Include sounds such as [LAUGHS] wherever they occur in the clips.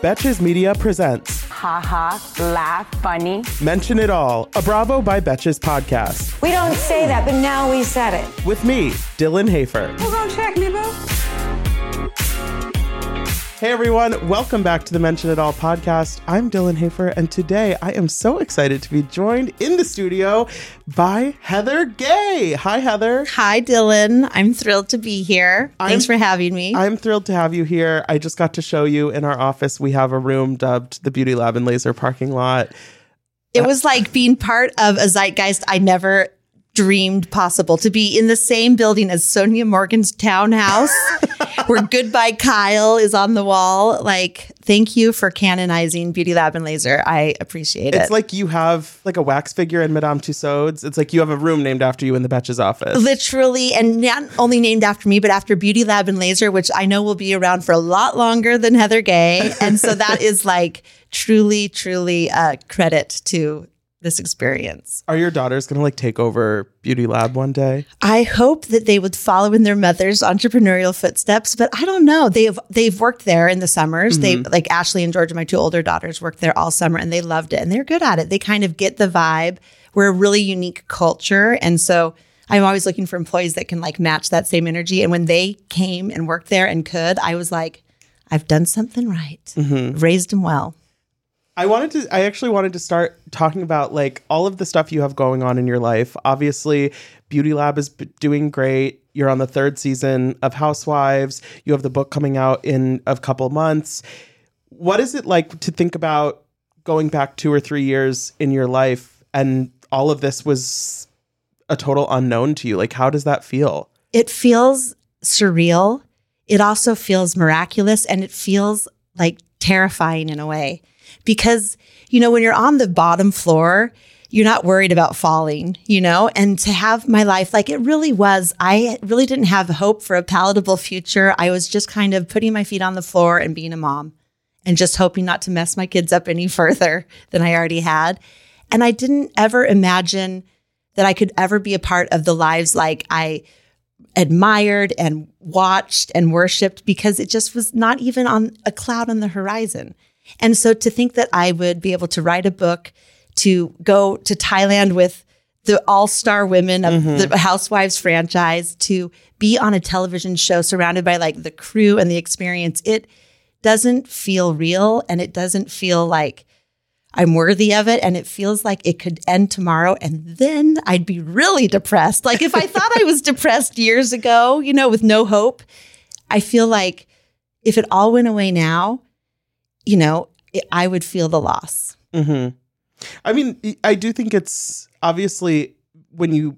Betches Media presents Ha ha, laugh, funny. Mention It All, a Bravo by Betches podcast. We don't say that, but now we said it. With me, Dylan Hafer. Hold on, check me, boo. Hey everyone, welcome back to the Mention It All podcast. I'm Dylan Hafer, and today I am so excited to be joined in the studio by Heather Gay. Hi, Heather. Hi, Dylan. I'm thrilled to be here. Thanks I'm- for having me. I'm thrilled to have you here. I just got to show you in our office. We have a room dubbed the Beauty Lab and Laser parking lot. it was like being part of a zeitgeist I never dreamed possible to be in the same building as Sonja Morgan's townhouse, [LAUGHS] where Goodbye Kyle is on the wall. Like, thank you for canonizing Beauty Lab and Laser. I appreciate it. It's like you have like a wax figure in Madame Tussauds. It's like you have a room named after you in the Betches office. Literally, and not only named after me, but after Beauty Lab and Laser, which I know will be around for a lot longer than Heather Gay. And so that is like truly, truly a credit to this experience. Are your daughters gonna like take over Beauty Lab one day? I hope that they would follow in their mother's entrepreneurial footsteps, but I don't know. They've they've worked there in the summers. They mm-hmm. like Ashley and Georgia, my two older daughters, worked there all summer and they loved it and they're good at it. They kind of get the vibe. We're a really unique culture. And so I'm always looking for employees that can like match that same energy. And when they came and worked there and could, I was like, I've done something right. Mm-hmm. Raised them well. I wanted to I actually wanted to start talking about like all of the stuff you have going on in your life. Obviously, Beauty Lab is doing great. You're on the third season of Housewives. You have the book coming out in a couple months. What is it like to think about going back 2 or 3 years in your life and all of this was a total unknown to you? Like how does that feel? it feels surreal. It also feels miraculous and it feels like terrifying in a way because, you know, when you're on the bottom floor, you're not worried about falling, you know? And to have my life, like it really was, I really didn't have hope for a palatable future. I was just kind of putting my feet on the floor and being a mom and just hoping not to mess my kids up any [LAUGHS] further than I already had. And I didn't ever imagine that I could ever be a part of the lives like I admired and watched and worshiped because it just was not even on a cloud on the horizon. And so to think that I would be able to write a book, to go to Thailand with the all-star women of the mm-hmm. Housewives franchise, to be on a television show surrounded by like the crew and the experience, it doesn't feel real and it doesn't feel like I'm worthy of it. And it feels like it could end tomorrow. And then I'd be really depressed. Like if I [LAUGHS] thought I was depressed years ago, you know, with no hope, I feel like if it all went away now, you know, it, I would feel the loss. Mm-hmm. I mean, I do think it's obviously when you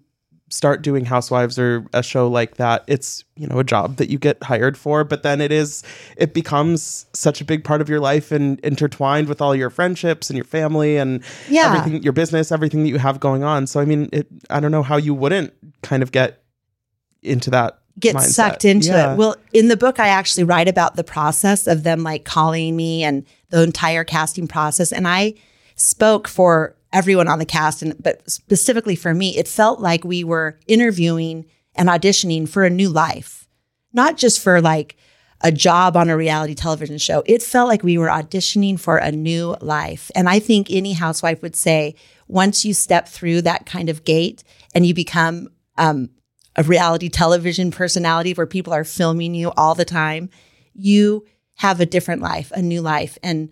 start doing Housewives or a show like that, it's you know a job that you get hired for, but then it is it becomes such a big part of your life and intertwined with all your friendships and your family and Yeah. everything, your business, everything that you have going on. So I mean, it I don't know how you wouldn't kind of get into that get mindset. sucked into Yeah. it. Well, in the book, I actually write about the process of them like calling me and the entire casting process. And I spoke for everyone on the cast, and but specifically for me, it felt like we were interviewing and auditioning for a new life, not just for like a job on a reality television show. It felt like we were auditioning for a new life. And I think any housewife would say, once you step through that kind of gate and you become um, a reality television personality where people are filming you all the time, you have a different life, a new life. And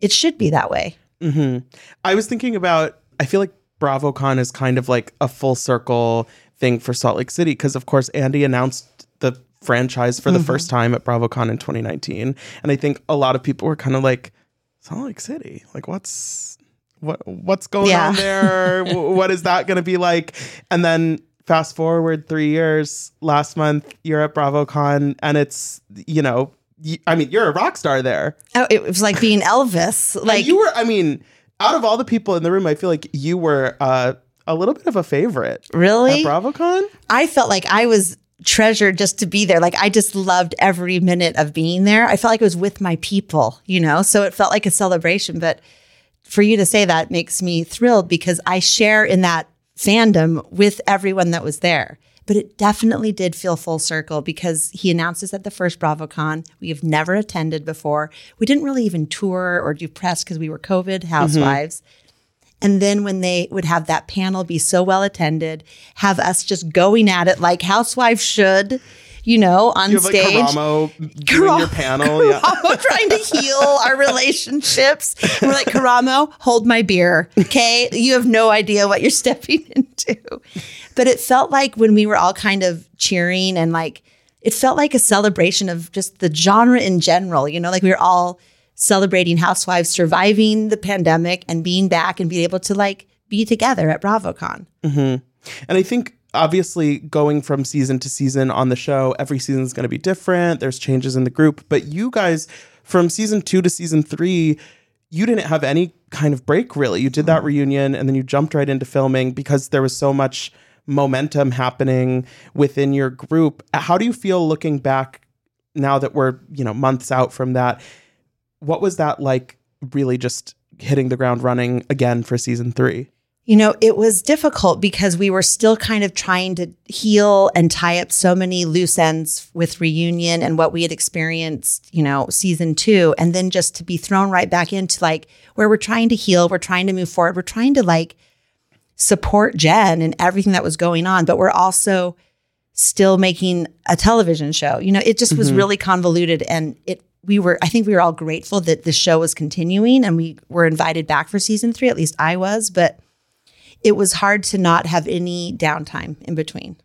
it should be that way. hmm I was thinking about. I feel like BravoCon is kind of like a full circle thing for Salt Lake City because, of course, Andy announced the franchise for the first time at BravoCon in 2019, and I think a lot of people were kind of like, Salt Lake City, like what's what what's going Yeah. on there? [LAUGHS] What is that going to be like? And then fast forward three years, last month you're at BravoCon, and it's you know I mean, you're a rock star there. Oh, it was like being Elvis. Like you were. I mean, out of all the people in the room, I feel like you were uh, a little bit of a favorite really? at BravoCon. I felt like I was treasured just to be there. Like I just loved every minute of being there. I felt like it was with my people, you know? So it felt like a celebration. But for you to say that makes me thrilled because I share in that fandom with everyone that was there. But it definitely did feel full circle because he announces at the first BravoCon. We have never attended before. We didn't really even tour or do press because we were COVID mm-hmm. housewives. And then when they would have that panel be so well attended, have us just going at it like housewives should, you know, on You have like stage. Karamo doing your panel. Yeah. Karamo [LAUGHS] trying to heal our relationships. We're like, Karamo, hold my beer. Okay. You have no idea what you're stepping [LAUGHS] into. But it felt like when we were all kind of cheering and like, it felt like a celebration of just the genre in general, you know, like we were all celebrating housewives surviving the pandemic and being back and being able to like be together at BravoCon. Mm-hmm. And I think obviously going from season to season on the show, every season is going to be different. There's changes in the group, but you guys from season 2 to season 3, you didn't have any kind of break really. You did that mm-hmm. reunion and then you jumped right into filming because there was so much momentum happening within your group. How do you feel looking back now that we're, you know, months out from that? What was that like really just hitting the ground running again for season 3? You know, it was difficult because we were still kind of trying to heal and tie up so many loose ends with reunion and what we had experienced, you know, season two. And then just to be thrown right back into like where we're trying to heal, we're trying to move forward, we're trying to like support Jen and everything that was going on, but we're also still making a television show. You know, it just was mm-hmm. really convoluted and it we were I think we were all grateful that the show was continuing and we were invited back for season 3, at least I was, but it was hard to not have any downtime in between.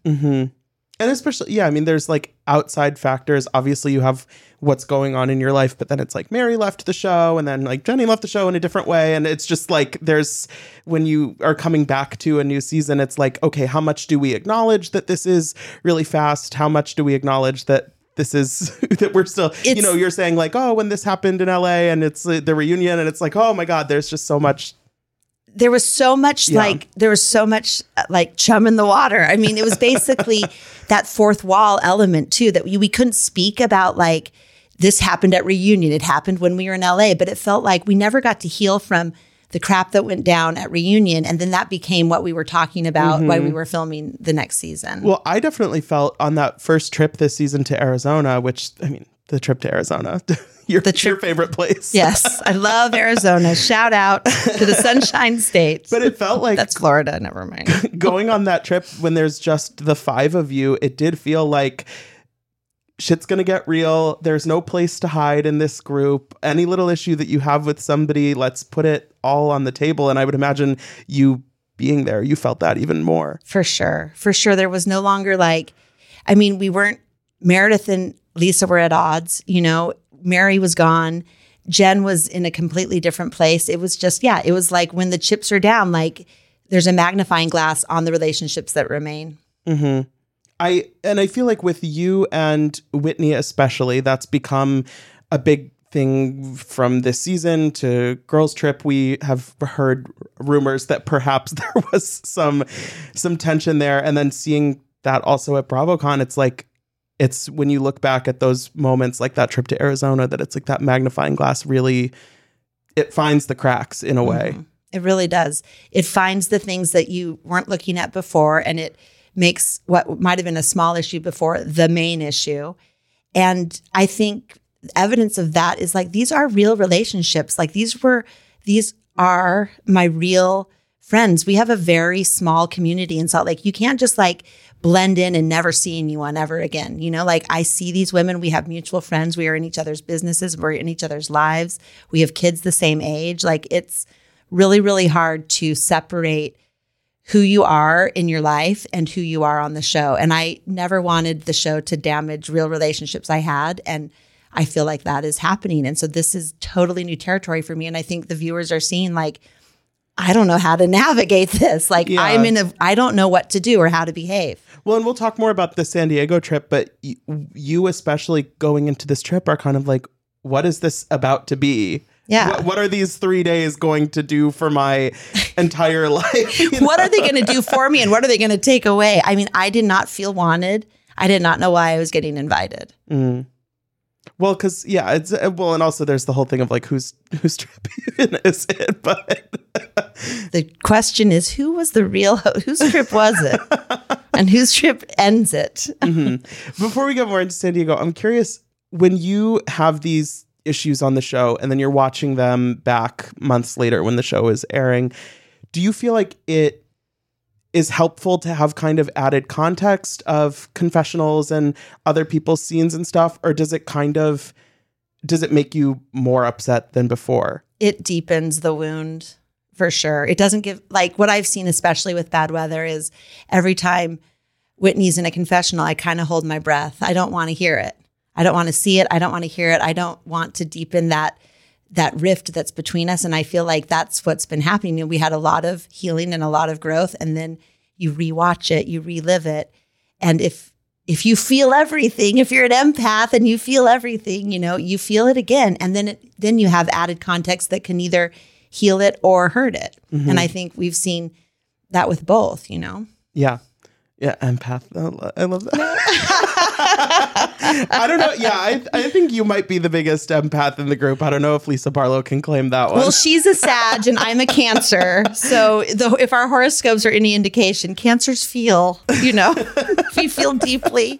And especially, yeah, I mean, there's like outside factors. Obviously, you have what's going on in your life, but then it's like Mary left the show, and then like Jenny left the show in a different way. And it's just like there's when you are coming back to a new season, it's like, okay, how much do we acknowledge that this is really fast? How much do we acknowledge that this is [LAUGHS] that we're still, you know, you're saying like, oh, when this happened in LA and it's uh, the reunion, and it's like, oh my God, there's just so much. There was so much Yeah. like there was so much uh, like chum in the water. I mean, it was basically [LAUGHS] that fourth wall element too that we, we couldn't speak about like this happened at reunion. It happened when we were in LA, but it felt like we never got to heal from the crap that went down at reunion and then that became what we were talking about while we were filming the next season. Well, I definitely felt on that first trip this season to Arizona, which I mean, the trip to Arizona, [LAUGHS] [LAUGHS] your, The trip- your favorite place. yes, I love Arizona. [LAUGHS] Shout out to the Sunshine State. But it felt like That's Florida, never mind. [LAUGHS] going on that trip when there's just the five of you, it did feel like shit's gonna get real. There's no place to hide in this group. Any little issue that you have with somebody, let's put it all on the table. And I would imagine you being there, you felt that even more. For sure. For sure. There was no longer like, I mean, we weren't, Meredith and Lisa were at odds, you know, Mary was gone. Jen was in a completely different place. It was just, yeah, it was like when the chips are down, like there's a magnifying glass on the relationships that remain. Mm-hmm. I and I feel like with you and Whitney especially, that's become a big thing from this season to girls trip we have heard rumors that perhaps [LAUGHS] there was some some tension there and then seeing that also at BravoCon it's like it's when you look back at those moments like that trip to Arizona that it's like that magnifying glass really it finds the cracks in a mm-hmm. way. It really does. It finds the things that you weren't looking at before and it makes what might have been a small issue before the main issue. And I think evidence of that is like these are real relationships. Like these were, these are my real friends. We have a very small community in Salt Lake. You can't just like blend in and never see anyone ever again. You know, like I see these women, we have mutual friends, we are in each other's businesses, we're in each other's lives, we have kids the same age. Like it's really, really hard to separate who you are in your life and who you are on the show. And I never wanted the show to damage real relationships I had. And I feel like that is happening. And so this is totally new territory for me. And I think the viewers are seeing like, I don't know how to [LAUGHS] navigate this. Like Yeah. I'm in a I don't know what to do or how to behave. Well, and we'll talk more about the San Diego trip, but y- you especially going into this trip are kind of like, what is this about to be? Yeah. What, what are these three days going to do for my [LAUGHS] entire life? You [LAUGHS] know? what are they going to do for me and what are they going to take away? I mean, I did not feel wanted. I did not know why I was getting invited. Mm. Well, because yeah, it's uh, well, and also there's the whole thing of like who's whose trip [LAUGHS] is it? But The question is who was the real ho- whose trip was it? [LAUGHS] and whose trip ends it? before we get more into San Diego, I'm curious when you have these issues on the show and then you're watching them back months later when the show is airing, do you feel like it is helpful to have kind of added context of confessionals and other people's scenes and stuff or does it kind of does it make you more upset than before? It deepens the wound for sure. It doesn't give like what I've seen especially with bad weather is every time Whitney's in a confessional, I kind of hold my breath. I don't want to hear it. I don't want to see it. I don't want to hear it. I don't want to deepen that that rift that's between us. And I feel like that's what's been happening. You know, We had a lot of healing and a lot of growth, and then you rewatch it, you relive it, and if if you feel everything, if you're an empath and you feel everything, you know, you feel it again, and then it, then you have added context that can either heal it or hurt it. Mm-hmm. And I think we've seen that with both. You know. Yeah. Yeah, empath. I love that. [LAUGHS] [LAUGHS] I don't know. Yeah, I, I think you might be the biggest empath in the group. I don't know if Lisa Barlow can claim that one. Well, she's a Sag and I'm a Cancer. So the, if our horoscopes are any indication, Cancers feel, you know, [LAUGHS] we feel deeply.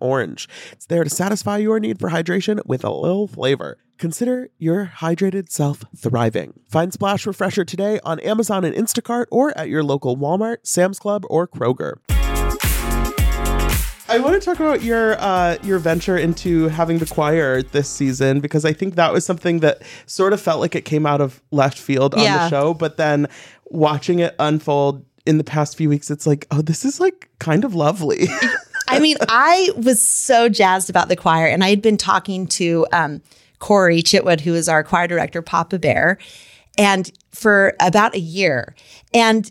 orange. It's there to satisfy your need for hydration with a little flavor. Consider your hydrated self thriving. Find Splash Refresher today on Amazon and Instacart or at your local Walmart, Sam's Club, or Kroger. I want to talk about your uh, your venture into having the choir this season because I think that was something that sort of felt like it came out of left field on the show, but then watching it unfold in the past few weeks, it's like, oh, this is like kind of lovely. [LAUGHS] I mean, I was so jazzed about the choir, and I had been talking to um, Corey Chitwood, who is our choir director, Papa Bear, and for about a year. And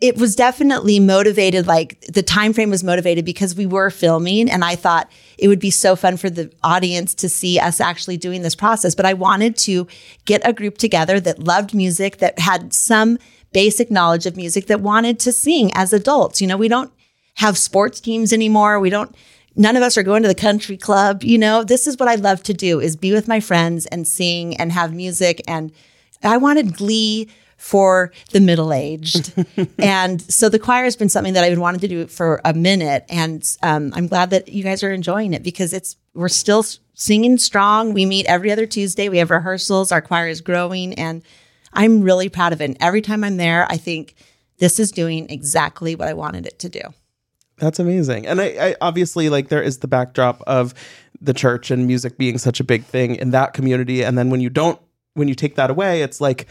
it was definitely motivated like the time frame was motivated because we were filming and I thought it would be so fun for the audience to see us actually doing this process but I wanted to get a group together that loved music that had some basic knowledge of music that wanted to sing as adults you know we don't have sports teams anymore we don't none of us are going to the country club you know this is what I love to do is be with my friends and sing and have music and I wanted glee for the middle aged. [LAUGHS] and so the choir has been something that I've been wanting to do for a minute. And um, I'm glad that you guys are enjoying it because it's, we're still singing strong. We meet every other Tuesday. We have rehearsals. Our choir is growing and I'm really proud of it. And every time I'm there, I think this is doing exactly what I wanted it to do. That's amazing. And I, I obviously like there is the backdrop of the church and music being such a big thing in that community. And then when you don't, when you take that away, it's like,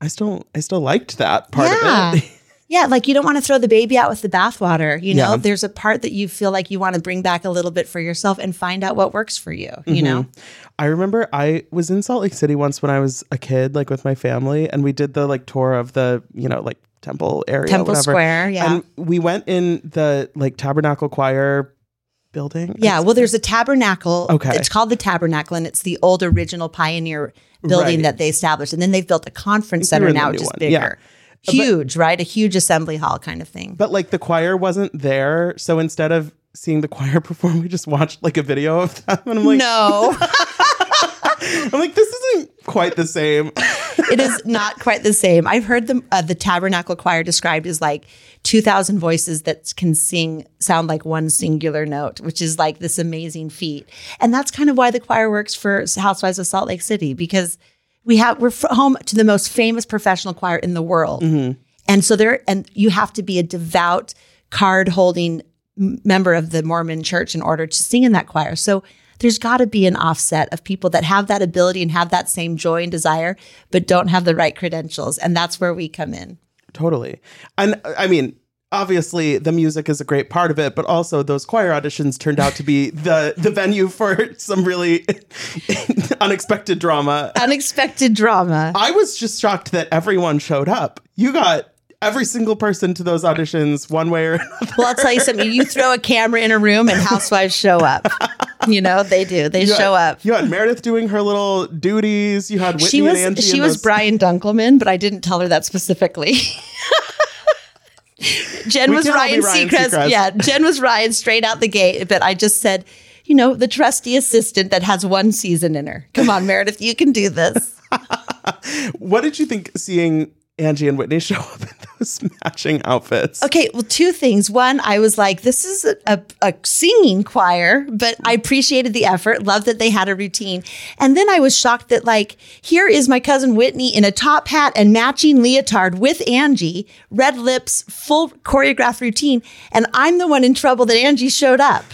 I still I still liked that part Yeah. of it. [LAUGHS] Yeah, like you don't want to throw the baby out with the bathwater. You know, Yeah. there's a part that you feel like you want to bring back a little bit for yourself and find out what works for you, you know? Mm-hmm. I remember I was in Salt Lake City once when I was a kid, like with my family, and we did the like tour of the, you know, like temple area. Temple whatever. Square, yeah. And we went in the like tabernacle choir building. Yeah, well, there's a tabernacle. Okay. It's called the tabernacle, and it's the old original pioneer building Right. that they established. And then they've built a conference center now, which is bigger. Yeah. Huge, right? A huge assembly hall kind of thing. But like the choir wasn't there. So instead of seeing the choir [LAUGHS] perform, we just watched like a video of them. And I'm like, no, [LAUGHS] I'm like, this isn't quite the same. it is not quite the same. I've heard the, uh, the tabernacle choir described as like 2,000 voices that can sing, sound like one singular note, which is like this amazing feat. And that's kind of why the choir works for Housewives of Salt Lake City because we have, we're f- home to the most famous professional choir in the world. And so there, and you have to be a devout card holding member of the Mormon church in order to sing in that choir. So there's got to be an offset of people that have that ability and have that same joy and desire, but don't have the right credentials. And that's where we come in. Totally. And I mean, obviously the music is a great part of it, but also those choir auditions turned out to be the the venue for some really [LAUGHS] unexpected drama. Unexpected drama. I was just shocked that everyone showed up. You got every single person to those auditions one way or another. Well, I'll tell you something. You throw a camera in a room and housewives show up. You know, they do. They You had- show up. You had Meredith doing her little duties. You had Whitney She was and Angie. she was those- Brian Dunkleman, but I didn't tell her that specifically. Jen We was Ryan Ryan Seacrest. Seacrest. Yeah, Jen was Ryan straight out the gate. But I just said, you know, the trusty assistant that has one season in her. Come on, Meredith, you can do this. [LAUGHS] What did you think seeing Angie and Whitney [LAUGHS] show up in those matching outfits? Okay, well, two things. One, I was like, this is a, a, a singing choir, but I appreciated the effort, loved that they had a routine. And then I was shocked that, like, here is my cousin Whitney in a top hat and matching leotard with Angie, red lips, full choreographed routine. And I'm the one in trouble that Angie showed up.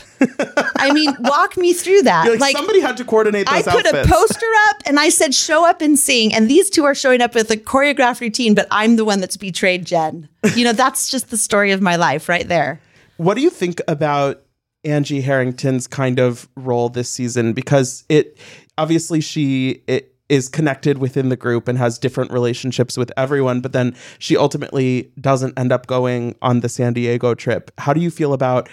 I mean, walk me through that. You're like, somebody had to coordinate I put outfits. a poster up and I said, show up and sing. And these two are showing up with a choreographed routine, but I'm the one that's betrayed Jen. You know, that's just the story of my life right there. What do you think about Angie Harrington's kind of role this season? Because it obviously she it is connected within the group and has different relationships with everyone, but then she ultimately doesn't end up going on the San Diego trip. How do you feel about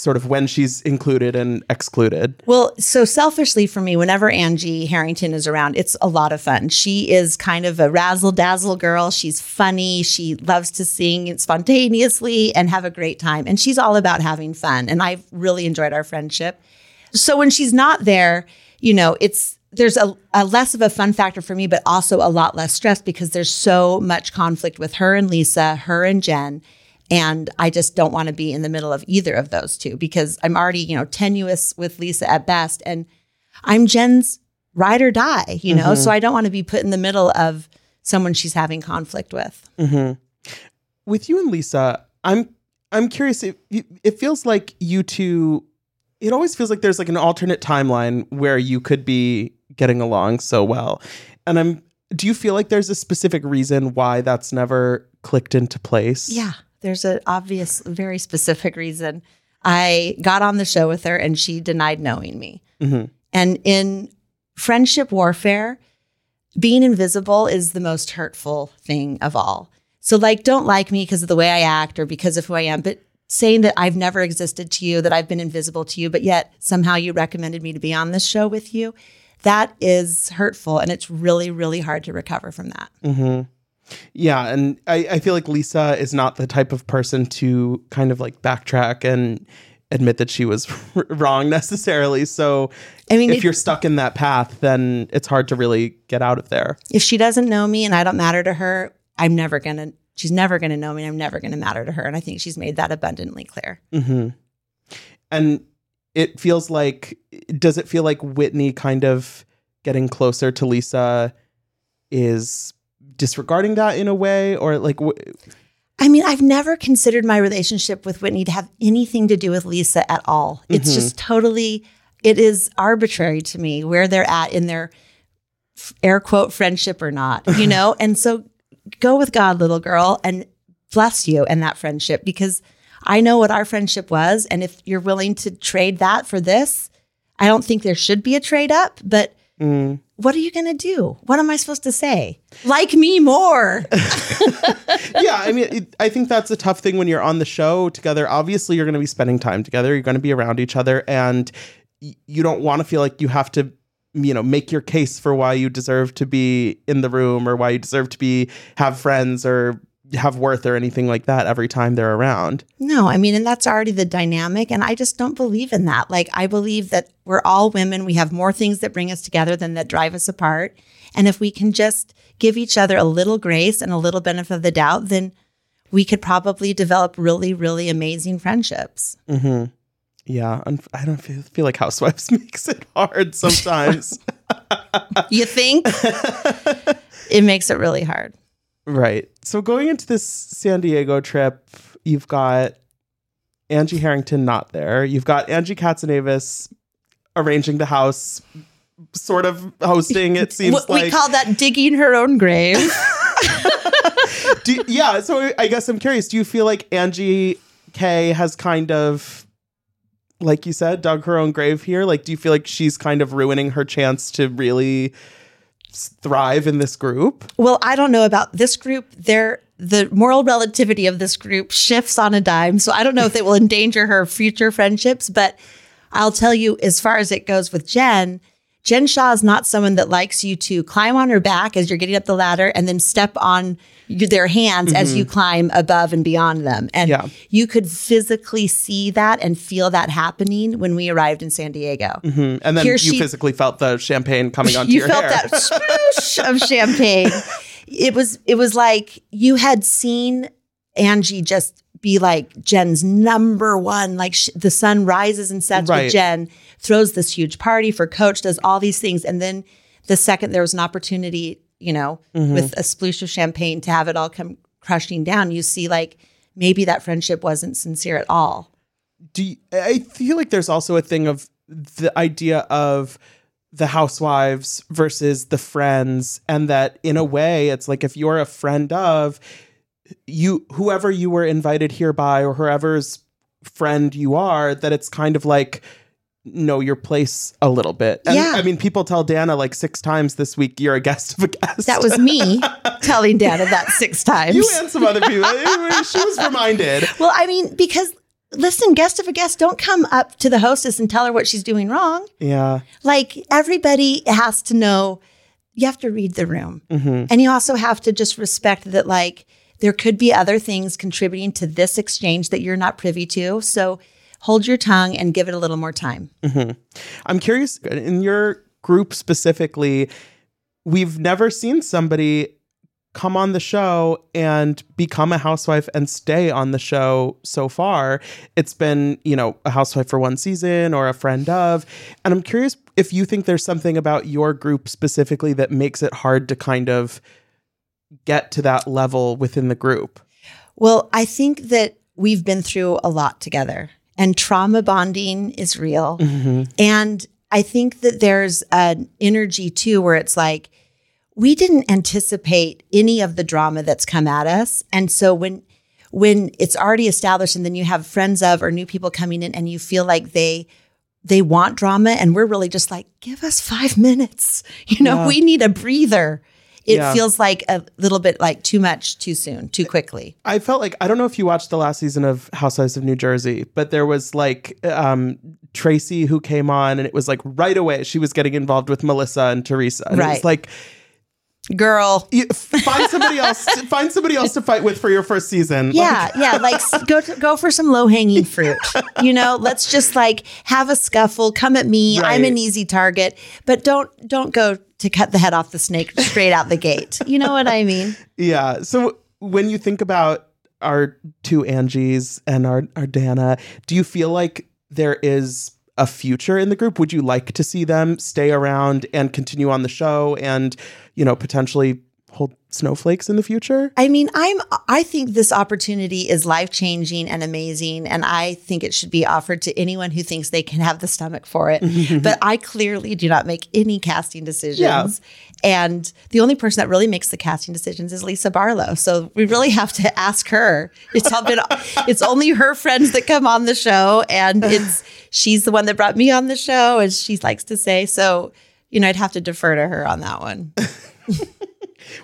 sort of when she's included and excluded? Well, so selfishly for me, whenever Angie Harrington is around, it's a lot of fun. She is kind of a razzle dazzle girl. She's funny. She loves to sing spontaneously and have a great time. And she's all about having fun. And I've really enjoyed our friendship. So when she's not there, you know, it's there's a, a less of a fun factor for me, but also a lot less stress because there's so much conflict with her and Lisa, her and Jen. And I just don't want to be in the middle of either of those two because I'm already, you know, tenuous with Lisa at best. And I'm Jen's ride or die, you know? So mm-hmm. I don't want to be put in the middle of someone she's having conflict with. Mm-hmm. with you and Lisa, I'm I'm curious. It it feels like you two. It always feels like there's like an alternate timeline where you could be getting along so well, and I'm. Do you feel like there's a specific reason why that's never clicked into place? Yeah, there's an obvious, very specific reason. I got on the show with her and she denied knowing me. Mm-hmm. And in friendship warfare, being invisible is the most hurtful thing of all. So, like, don't like me because of the way I act or because of who I am, but saying that I've never existed to you, that I've been invisible to you, but yet somehow you recommended me to be on this show with you, that is hurtful. And it's really, really hard to recover from that. Mm-hmm. Yeah, and I, I feel like Lisa is not the type of person to kind of like backtrack and admit that she was [LAUGHS] wrong necessarily. So I mean, if if- you're stuck in that path, then it's hard to really get out of there. If she doesn't know me and I don't matter to her, I'm never going to, she's never going to know me. and I'm never going to matter to her. And I think she's made that abundantly clear. hmm And it feels like, does it feel like Whitney kind of getting closer to Lisa is disregarding that in a way, or like, I mean, I've never considered my relationship with Whitney to have anything to do with Lisa at all. It's mm-hmm. just totally, it is arbitrary to me where they're at in their air quote friendship or not, you [LAUGHS] know? and so go with God, little girl, and bless you and that friendship because I know what our friendship was. And if you're willing to trade that for this, I don't think there should be a trade up, but Mm. what are you going to do? What am I supposed to say? Like me more. [LAUGHS] [LAUGHS] yeah, I mean, it, I think that's a tough thing when you're on the show together. Obviously, you're going to be spending time together. You're going to be around each other, and y- you don't want to feel like you have to, you know, make your case for why you deserve to be in the room or why you deserve to be have friends or have worth or anything like that every time they're around. No, I mean, and that's already the dynamic. And I just don't believe in that. Like, I believe that we're all women. We have more things that bring us together than that drive us apart. And if we can just give each other a little grace and a little benefit of the doubt, then we could probably develop really, really amazing friendships. Mm-hmm. Yeah, I don't feel, feel like Housewives [LAUGHS] makes it hard sometimes. [LAUGHS] You think? [LAUGHS] it makes it really hard. Right. So going into this San Diego trip, you've got Angie Harrington not there. You've got Angie Katsanevas arranging the house, sort of hosting. It [LAUGHS] seems What like we call that digging her own grave. [LAUGHS] [LAUGHS] Do- yeah. So I guess I'm curious. Do you feel like Angie K has kind of, like you said, dug her own grave here? Like, do you feel like she's kind of ruining her chance to really thrive in this group? Well, I don't know about this group. They're the moral relativity of this group shifts on a dime. So I don't know if it will [LAUGHS] endanger her future friendships, but I'll tell you, as far as it goes with Jen, Jen Shaw is not someone that likes you to climb on her back as you're getting up the ladder and then step on their hands as you mm-hmm. climb above and beyond them. And Yeah. you could physically see that and feel that happening when we arrived in San Diego. Mm-hmm. And then Here you she- physically felt the champagne coming [LAUGHS] onto you your felt hair. that sploosh of [LAUGHS] champagne. It was it was like you had seen Angie just be like Jen's number one. Like sh- the sun rises and sets Right. with Jen, throws this huge party for Coach, does all these things, and then the second there was an opportunity, you know, Mm-hmm. with a sploosh of champagne to have it all come crushing down, you see like maybe that friendship wasn't sincere at all. do you, I feel like there's also a thing of the idea of the housewives versus the friends and that in a way it's like if you're a friend of you whoever you were invited here by or whoever's friend you are that it's kind of like know your place a little bit. And, Yeah. I mean people tell Dana like 6 times this week you're a guest of a guest. That was me [LAUGHS] telling Dana that six times. you and some other people. she was reminded. Well, I mean, because listen, guest of a guest, don't come up to the hostess and tell her what she's doing wrong. Yeah. Like everybody has to know, you have to read the room. Mm-hmm. And you also have to just respect that, like, there could be other things contributing to this exchange that you're not privy to. So hold your tongue and give it a little more time. Mm-hmm. I'm curious in your group specifically, we've never seen somebody come on the show and become a housewife and stay on the show so far. It's been, you know, a housewife for one season or a friend of. And I'm curious if you think there's something about your group specifically that makes it hard to kind of get to that level within the group. Well, I think that we've been through a lot together and trauma bonding is real. Mm-hmm. And I think that there's an energy too where it's like, we didn't anticipate any of the drama that's come at us. And so when when it's already established and then you have friends of or new people coming in and you feel like they they want drama and we're really just like give us 5 minutes. [LAUGHS] You know, we need a breather. It Yeah. feels like a little bit like too much, too soon, too quickly. I felt like I don't know if you watched the last season of Housewives of New Jersey, but there was like um Traci who came on and it was like right away she was getting involved with Melissa and Teresa. And it was Right. like Girl. you, find somebody else to, [LAUGHS] find somebody else to fight with for your first season. Yeah, yeah, like go to, go for some low hanging fruit. You know, let's just like have a scuffle. Come at me. I'm an easy target, but don't don't go to cut the head off the snake straight out the gate. You know what I mean? Yeah. So when you think about our two Angies and our, our Dana, do you feel like there is a future in the group? Would you like to see them stay around and continue on the show and, you know, potentially hold snowflakes in the future? I mean, I'm I think this opportunity is life-changing and amazing and I think it should be offered to anyone who thinks they can have the stomach for it. [LAUGHS] but I clearly do not make any casting decisions. Yeah. And the only person that really makes the casting decisions is Lisa Barlow. So we really have to ask her. It's all been it's only her friends that come on the show and it's she's the one that brought me on the show as she likes to say. So, you know, I'd have to defer to her on that one. [LAUGHS]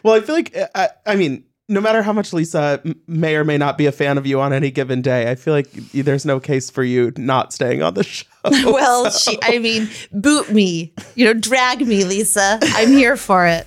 Well, I feel like, uh, I, I mean, no matter how much Lisa may or may not be a fan of you on any given day, I feel like there's no case for you not staying on the [LAUGHS] show. well, she, I mean, boot me, you know, drag me, Lisa. I'm here for it.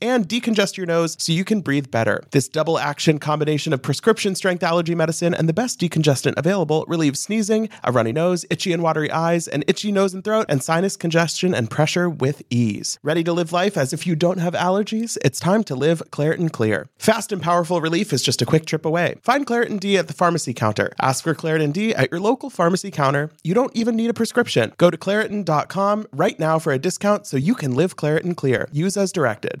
and decongest your nose so you can breathe better. This double action combination of prescription strength allergy medicine and the best decongestant available relieves sneezing, a runny nose, itchy and watery eyes, an itchy nose and throat, and sinus congestion and pressure with ease. Ready to live life as if you don't have allergies? It's time to live Claritin Clear. Fast and powerful relief is just a quick trip away. Find Claritin D at the pharmacy counter. Ask for Claritin D at your local pharmacy counter. You don't even need a prescription. Go to Claritin.com right now for a discount so you can live Claritin Clear. Use as directed.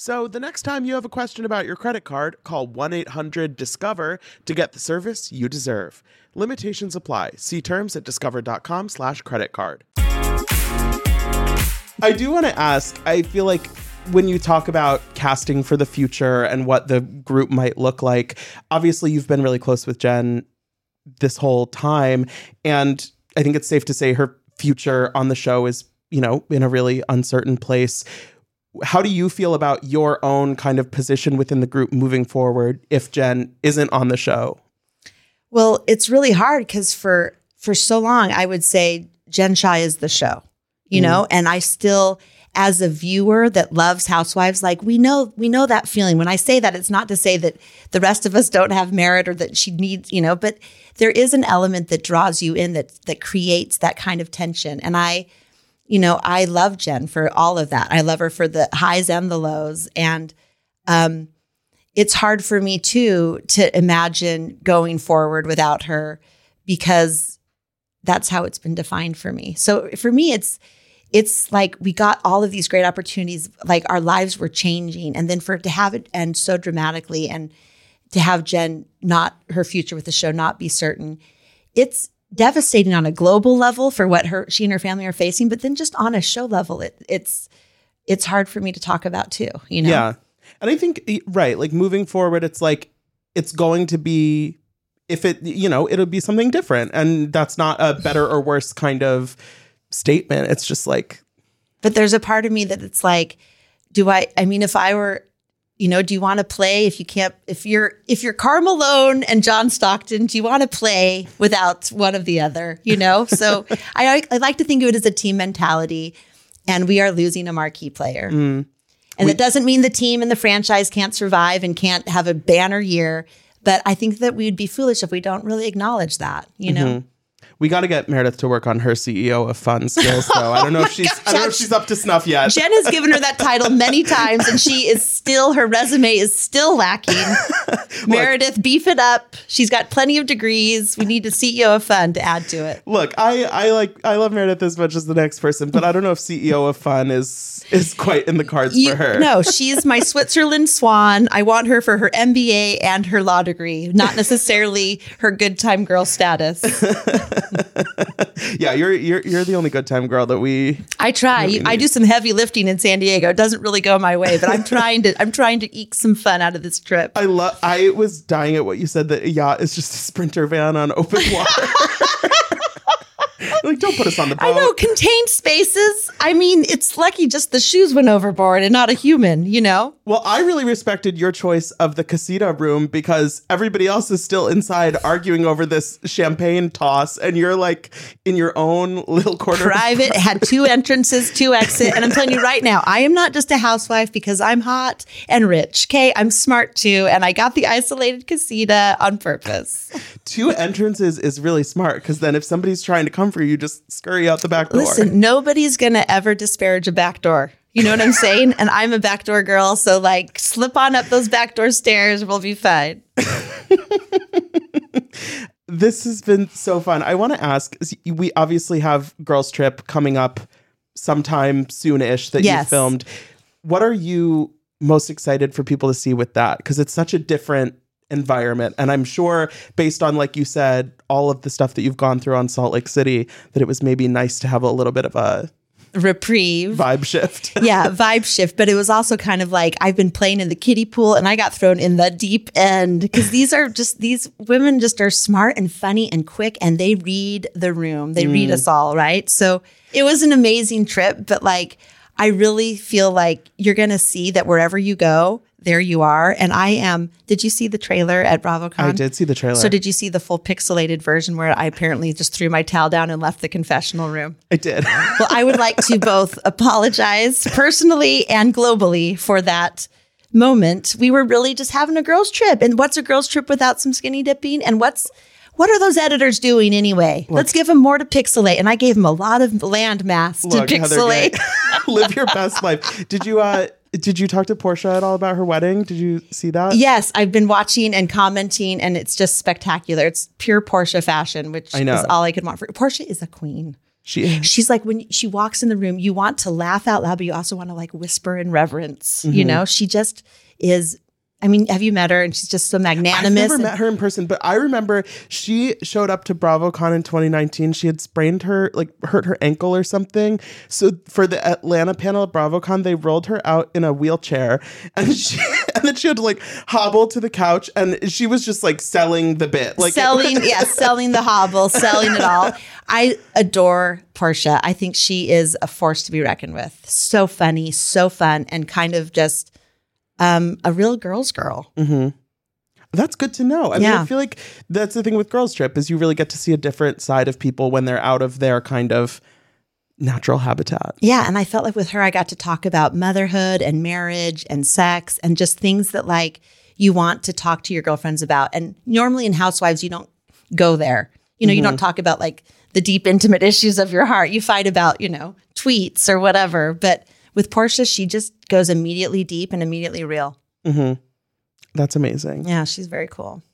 So the next time you have a question about your credit card, call 1 800 Discover to get the service you deserve. Limitations apply. See terms at discover.com slash credit card. I do want to ask, I feel like when you talk about casting for the future and what the group might look like, obviously you've been really close with Jen this whole time. And I think it's safe to say her future on the show is, you know, in a really uncertain place. How do you feel about your own kind of position within the group moving forward if Jen isn't on the show? Well, it's really hard because for for so long I would say Jen Shaw is the show, you mm-hmm. know, and I still as a viewer that loves housewives like we know we know that feeling. When i say that it's not to say that the rest of us don't have merit or that she needs you know? But there is an element that draws you in that that creates that kind of tension. And i you know i love jen for all of that. I love her for the highs and the lows. And um it's hard for me too to imagine going forward without her because that's how it's been defined for me. So for me it's it's like we got all of these great opportunities like our lives were changing. And then for it to have it end so dramatically and to have Jen not her future with the show not be certain it's devastating on a global level for what her she and her family are facing but then just on a show level it it's it's hard for me to talk about too you know Yeah. And I think, right, like moving forward, it's like, it's going to be if it you know it'll be something different and that's not a better or worse kind of statement it's just like But there's a part of me that it's like, do I? I mean, if I were, you know, do you want to play? If you can't, if you're, if you're Karl Malone and John Stockton, do you want to play without one of the other? You know. [LAUGHS] So I, I like to think of it as a team mentality, and we are losing a marquee player. Mm. And it doesn't mean the team and the franchise can't survive and can't have a banner year. But I think that we'd be foolish if we don't really acknowledge that, you know? Mm-hmm. We got to get Meredith to work on her CEO of fun skills though I don't know if [LAUGHS] oh she's I don't know if she's up to snuff yet Jen has given her that title many [LAUGHS] times, and she is still her resume is still lacking. [LAUGHS] Meredith, beef it up. She's got plenty of degrees. We need a CEO of Fun to add to it. Look, I I like I love Meredith as much as the next person, but I don't know if CEO of Fun is is quite in the cards You- for her. No, she's my Switzerland swan. I want her for her MBA and her law degree, not necessarily her good time girl status. [LAUGHS] Yeah, you're you're you're the only good time girl that we. I try. I do some heavy lifting in San Diego. It doesn't really go my way, but I'm trying to. I'm trying to eke some fun out of this trip. I love. I was dying at what you said that a yacht is just a sprinter van on open water. [LAUGHS] like, don't put us on the boat. I know contained spaces. I mean, it's lucky just the shoes went overboard and not a human, you know? Well, I really respected your choice of the casita room because everybody else is still inside arguing over this champagne toss, and you're like in your own little corner. Private, had two entrances, two exit. And I'm telling you right now, I am not just a housewife because I'm hot and rich. Okay. I'm smart too. And I got the isolated casita on purpose. Two entrances is really smart because then if somebody's trying to come for you, you just scurry out the back door. Listen, nobody's going to ever disparage a back door. You know what I'm saying? And I'm a backdoor girl. So, like, slip on up those backdoor stairs. We'll be fine. [LAUGHS] this has been so fun. I want to ask we obviously have Girls Trip coming up sometime soonish that you filmed. What are you most excited for people to see with that? Because it's such a different environment. And I'm sure, based on, like you said, all of the stuff that you've gone through on Salt Lake City, that it was maybe nice to have a little bit of a Reprieve. vibe shift. [LAUGHS] yeah, vibe shift. But it was also kind of like I've been playing in the kiddie pool and I got thrown in the deep end because these are just these women just are smart and funny and quick and they read the room. They read mm. us all, right? So it was an amazing trip, but like I really feel like you're gonna see that wherever you go, there you are. And I am. Did you see the trailer at BravoCon? I did see the trailer. So did you see the full pixelated version where I apparently just threw my towel down and left the confessional room? I did. [LAUGHS] Well, I would like to both apologize personally and globally for that moment. We were really just having a girls' trip. And what's a girls' trip without some skinny dipping? And what's what are those editors doing anyway? Let's give them more to pixelate. And I gave them a lot of land mass to Look, Heather pixelate. [LAUGHS] live your best life. Did you uh did you talk to Portia at all about her wedding? Did you see that? Yes, I've been watching and commenting, and it's just spectacular. It's pure Portia fashion, which is all I could want for Portia is a queen. She She's like when she walks in the room, you want to laugh out loud, but you also want to like whisper in reverence. You Mm-hmm. know, she just is. I mean, have you met her? And she's just so magnanimous. I've never met her in person, but I remember she showed up to BravoCon in 2019. She had sprained her, like hurt her ankle or something. So for the Atlanta panel at BravoCon, they rolled her out in a wheelchair, and she [LAUGHS] and then she had to like hobble to the couch, and she was just like selling the bit, like selling, yeah, selling the hobble, [LAUGHS] selling it all. I adore Portia. I think she is a force to be reckoned with. So funny, so fun, and kind of just um, a real girl's girl. That's good to know. I mean, I feel like that's the thing with Girls Trip is you really get to see a different side of people when they're out of their kind of natural habitat. Yeah, and I felt like with her, I got to talk about motherhood and marriage and sex and just things that like you want to talk to your girlfriends about. And normally in Housewives, you don't go there. You know, you don't talk about like the deep, intimate issues of your heart. You fight about, you know, tweets or whatever. But with Portia, she just goes immediately deep and immediately real. That's amazing. Yeah, she's very cool.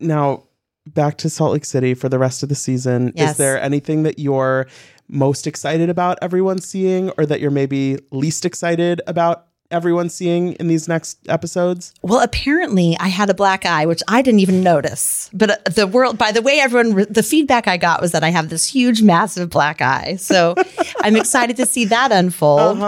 Now, back to Salt Lake City for the rest of the season. Yes. Is there anything that you're most excited about everyone seeing, or that you're maybe least excited about everyone seeing in these next episodes? Well, apparently I had a black eye, which I didn't even notice. But uh, the world, by the way, everyone, the feedback I got was that I have this huge, massive black eye. So [LAUGHS] I'm excited to see that unfold.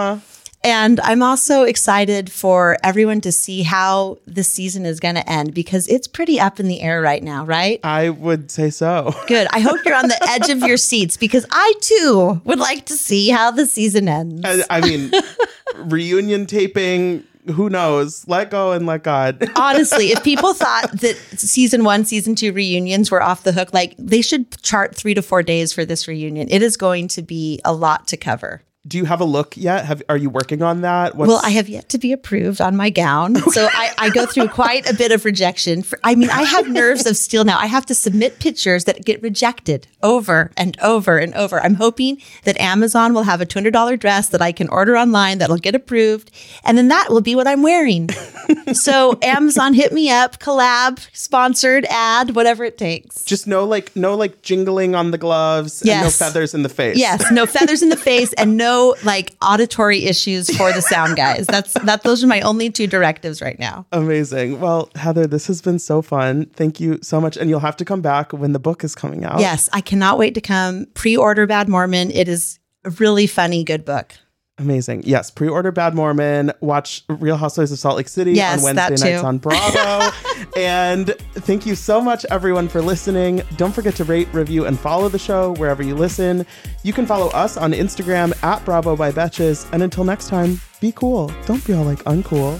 And I'm also excited for everyone to see how the season is going to end because it's pretty up in the air right now, right? I would say so. [LAUGHS] Good. I hope you're on the edge of your seats because I too would like to see how the season ends. I, I mean, [LAUGHS] reunion taping. Who knows? Let go and let God. [LAUGHS] Honestly, if people thought that season one, season two reunions were off the hook, like they should chart three to four days for this reunion. It is going to be a lot to cover. Do you have a look yet? Have are you working on that? What's, Well, I have yet to be approved on my gown. So I, I go through quite a bit of rejection. For, I mean, I have [LAUGHS] nerves of steel now. I have to submit pictures that get rejected over and over and over. I'm hoping that Amazon will have a $200 dress that I can order online that'll get approved. And then that will be what I'm wearing. [LAUGHS] so Amazon hit me up, collab, sponsored, ad, whatever it takes. just no like no like jingling on the gloves and no feathers in the face. Yes, no feathers in the [LAUGHS] face and no like auditory issues for the sound guys. That's that those are my only two directives right now. Amazing. Well, Heather, this has been so fun. Thank you so much. And you'll have to come back when the book is coming out. Yes, I cannot wait to come pre-order Bad Mormon. It is a really funny good book. Amazing. Yes. Pre order Bad Mormon. Watch Real Housewives of Salt Lake City Yes, on Wednesday nights on [LAUGHS] Bravo. and thank you so much, everyone, for listening. Don't forget to rate, review, and follow the show wherever you listen. You can follow us on Instagram at Bravo by Betches. And until next time, be cool. Don't be all like uncool.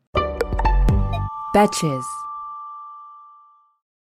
Betches.